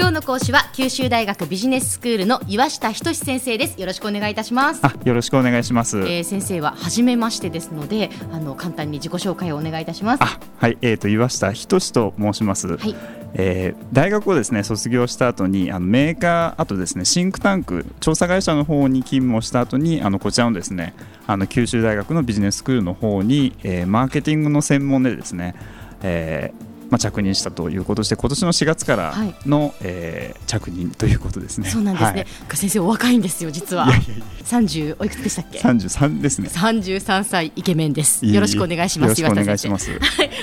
今日の講師は九州大学ビジネススクールの岩下仁先生です。よろしくお願いいたします。あよろしくお願いします、えー、先生は初めましてですのであの簡単に自己紹介をお願いいたします。あはいえっ、ー、と岩下仁と申します。はい。えー、大学をですね卒業した後にあのメーカーあとですねシンクタンク調査会社の方に勤務をした後にあのこちらのですねあの九州大学のビジネススクールの方に、えー、マーケティングの専門でですね、えー、まあ、着任したということで今年の4月からの、はい、えー、着任ということですね。そうなんですね、はい、先生お若いんですよ実は。いやいやいや。30おいくつでしたっけ？33ですね。33歳イケメンです。よろしくお願いしますよろしくお願いします。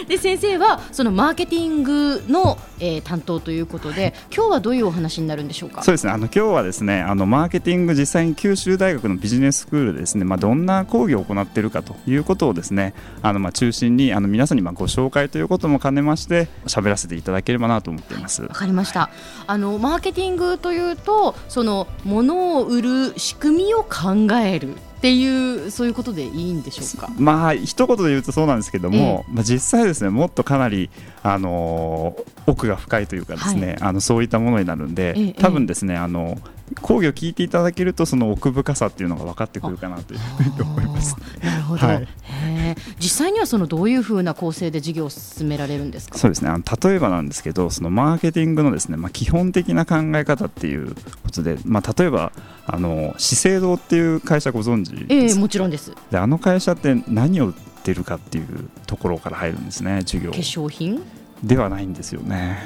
で先生はそのマーケティングの、えー、担当ということで今日はどういうお話になるんでしょうか？そうですね。あの今日はですねあのマーケティング実際に九州大学のビジネススクールでですね。まあどんな講義を行っているかということをですねあのまあ中心にあの皆さんにまあご紹介ということも兼ねまして喋らせていただければなと思っています。わかりました、あのマーケティングというとその物を売る仕組みを考えるっていうそういうことでいいんでしょうか？まあ一言で言うとそうなんですけども、ええ、まあ実際ですねもっとかなりあの奥が深いというかですね、はい、あのそういったものになるんで、え、多分ですねあの講義を聞いていただけるとその奥深さっていうのが分かってくるかなというふうに思います。なるほど、はい、実際にはそのどういうふうな構成で事業を進められるんですか？そうですね。あの例えばなんですけどそのマーケティングのですね、まあ、基本的な考え方っていうことで、まあ、例えばあの資生堂っていう会社ご存知ですえー、もちろんです。であの会社って何を売ってるかっていうところから入るんですね授業。化粧品？ではないんですよね。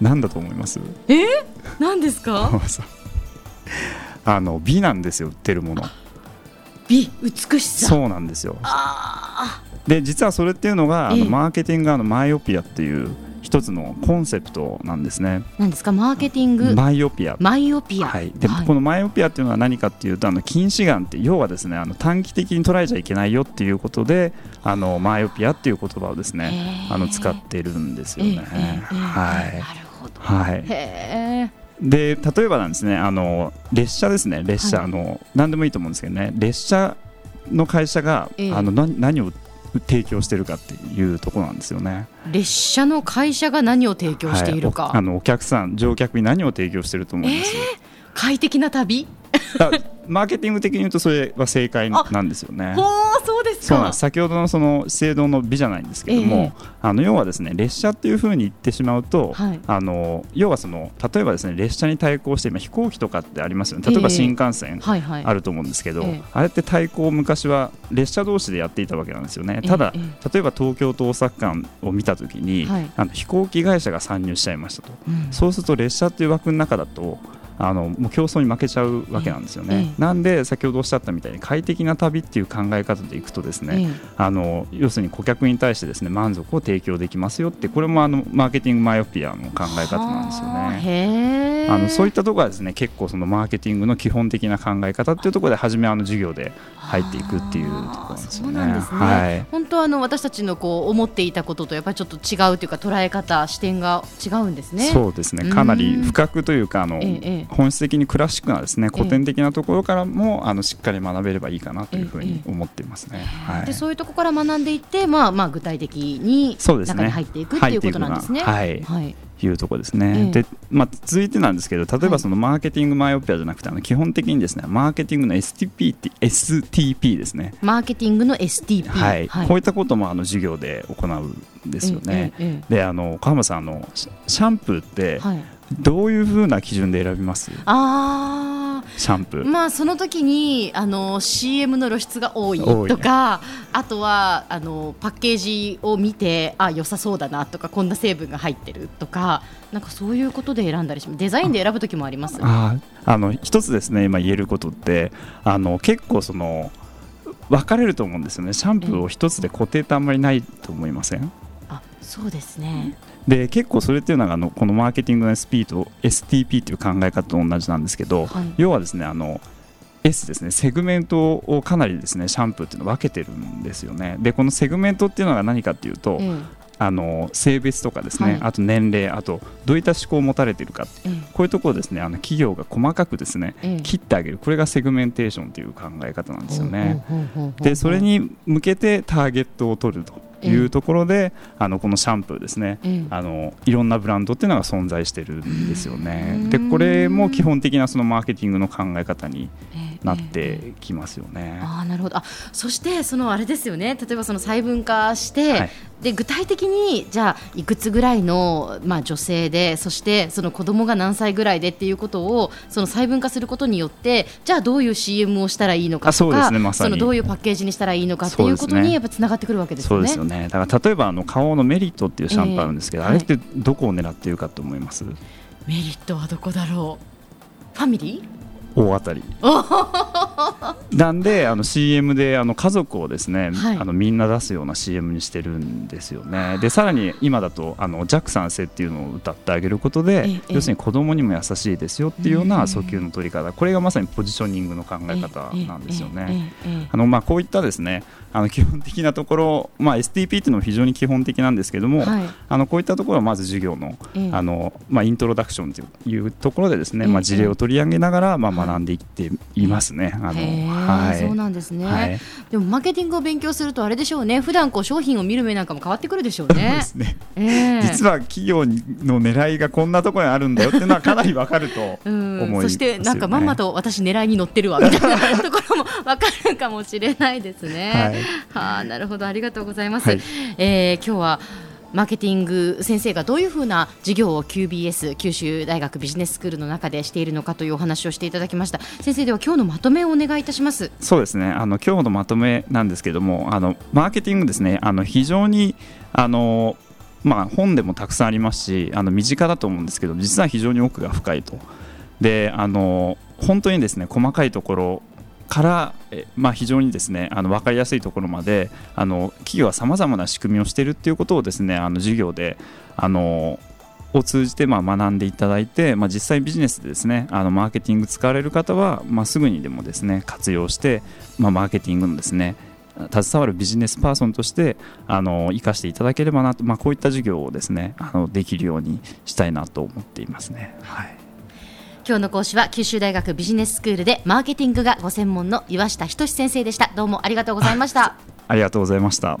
何だと思います？え？ー、何ですか？あの美なんですよ売ってるもの美美しさそうなんですよで実はそれっていうのが、あのマーケティングあのマイオピアっていう一つのコンセプトなんですね。なんですか？マーケティング？マイオピア。マイオピア。はい。で、はい、このマイオピアっていうのは何かっていうとあの近視眼って要はですねあの短期的に捉えちゃいけないよっていうことであのマイオピアっていう言葉をですねあの使っているんですよね。はい。なるほど。はい。へえ。で例えばなんですねあの列車ですね列車、はい、あの何でもいいと思うんですけどね列車の会社が、えあの何を提供してるかっていうところなんですよね。列車の会社が何を提供しているか、はい、あのお客さん乗客に何を提供してると思います、えー、快適な旅？マーケティング的に言うとそれは正解なんですよね。そうです。か先ほどのその制度の美じゃないんですけども、えー、あの要はですね列車っていうふうに言ってしまうと、はい、あの要はその例えばですね列車に対抗して今飛行機とかってありますよね。例えば新幹線あると思うんですけど、えーはいはい、あれって対抗昔は列車同士でやっていたわけなんですよね。ただ、えー、例えば東京と大阪間を見たときに、はい、あの飛行機会社が参入しちゃいましたと、うん、そうすると列車っていう枠の中だとあのもう競争に負けちゃうわけなんですよね。なんで先ほどおっしゃったみたいに快適な旅っていう考え方でいくとですね、あの要するに顧客に対してですね満足を提供できますよってこれもあのマーケティングマイオピアの考え方なんですよね。あのそういったところはですね結構そのマーケティングの基本的な考え方っていうところで初めあの授業で入っていくっていうところなんですよね。はい、本当あの私たちのこう思っていたこととやっぱりちょっと違うというか捉え方視点が違うんですね。そうですね。かなり深くというかあの、ええ本質的にクラシックなですね古典的なところからも、あのしっかり学べればいいかなというふうに思っていますね。はい、でそういうところから学んでいって、まあまあ具体的に中に入っていくっていうことなんですね。はい、はい。いうところですね、でまあ、続いてなんですけど例えばそのマーケティングマイオペアじゃなくてあの基本的にですねマーケティングの STP, STP ですね。マーケティングの STP、はい、はい、こういったこともあの授業で行うんですよね、であの川村さんあのシャンプーって、はいどういうふうな基準で選びます？あシャンプー。まあその時にあの CM の露出が多いとかあとはあのパッケージを見てあ良さそうだなとかこんな成分が入ってるとかなんかそういうことで選んだりします。デザインで選ぶ時もありますああの一つですね今言えることってあの結構その分かれると思うんですよね。シャンプーを一つで固定ってあんまりないと思いません？あそうですね。で結構それっていうのがあのこのマーケティングの SP と STP という考え方と同じなんですけど、はい、要はですねあの S ですねセグメントをかなりですねシャンプーっていうのを分けてるんですよね。でこのセグメントっていうのが何かっていうと、うん、あの性別とかですね、はい、あと年齢あとどういった思考を持たれているか、うん、こういうところですねあの企業が細かくですね、うん、切ってあげる。これがセグメンテーションという考え方なんですよね。でそれに向けてターゲットを取るというところで、あのこのシャンプーですね、あのいろんなブランドっていうのが存在してるんですよね。でこれも基本的なそのマーケティングの考え方になってきますよね。あなるほど。あそしてそのあれですよね。例えばその細分化して、はい、で具体的にじゃあいくつぐらいの、まあ、女性でそしてその子供が何歳ぐらいでっていうことをその細分化することによってじゃあどういう CM をしたらいいのかとか、ねま、そのどういうパッケージにしたらいいのかっていうことにやっぱつながってくるわけですよね。そうですよね。だから例えばあの顔のメリットっていうシャンプーあるんですけど、えー、あれってどこを狙っているかと思います、メリットはどこだろう？ファミリー？大当たり なんであの CM であの家族をですね、はい、あのみんな出すような CM にしてるんですよね。でさらに今だとあのジャック賛成っていうのを歌ってあげることで、要するに子供にも優しいですよっていうような訴求の取り方。これがまさにポジショニングの考え方なんですよね。あのまあこういったですねあの基本的なところ、まあ、STP っていうのも非常に基本的なんですけども、はい、あのこういったところはまず授業の,、あのまあ、イントロダクションというところでですね、まあ、事例を取り上げながら、まあ、学んでいっていますね。あのはい、そうなんですね、はい、でもマーケティングを勉強するとあれでしょうね。普段こう商品を見る目なんかも変わってくるでしょうね。うね。えー、実は企業の狙いがこんなところにあるんだよっていうのはかなりわかると 思います、ね、そしてなんかまんまと私狙いに乗ってるわみたいな ところもわかるかもしれないですね。はい、はあなるほど。ありがとうございます。はい、えー、今日はマーケティング先生がどういうふうな授業を QBS 九州大学ビジネススクールの中でしているのかというお話をしていただきました。先生では今日のまとめをお願いいたします。そうですね。あの今日のまとめなんですけどもあのマーケティングですね。あの非常にあのまあ、本でもたくさんありますしあの身近だと思うんですけど実は非常に奥が深いと。であの本当にですね細かいところから、まあ、非常にですねあの分かりやすいところまであの企業はさまざまな仕組みをしているということをですねあの授業であのを通じてま学んでいただいて、まあ、実際ビジネスでですねあのマーケティング使われる方は、まあ、すぐにでもですね活用して、まあ、マーケティングのですね携わるビジネスパーソンとしてあの生かしていただければなと、ま、こういった授業をですねあのできるようにしたいなと思っていますね。はい今日の講師は九州大学ビジネススクールでマーケティングがご専門の岩下仁先生でした。どうもありがとうございました。ありがとうございました。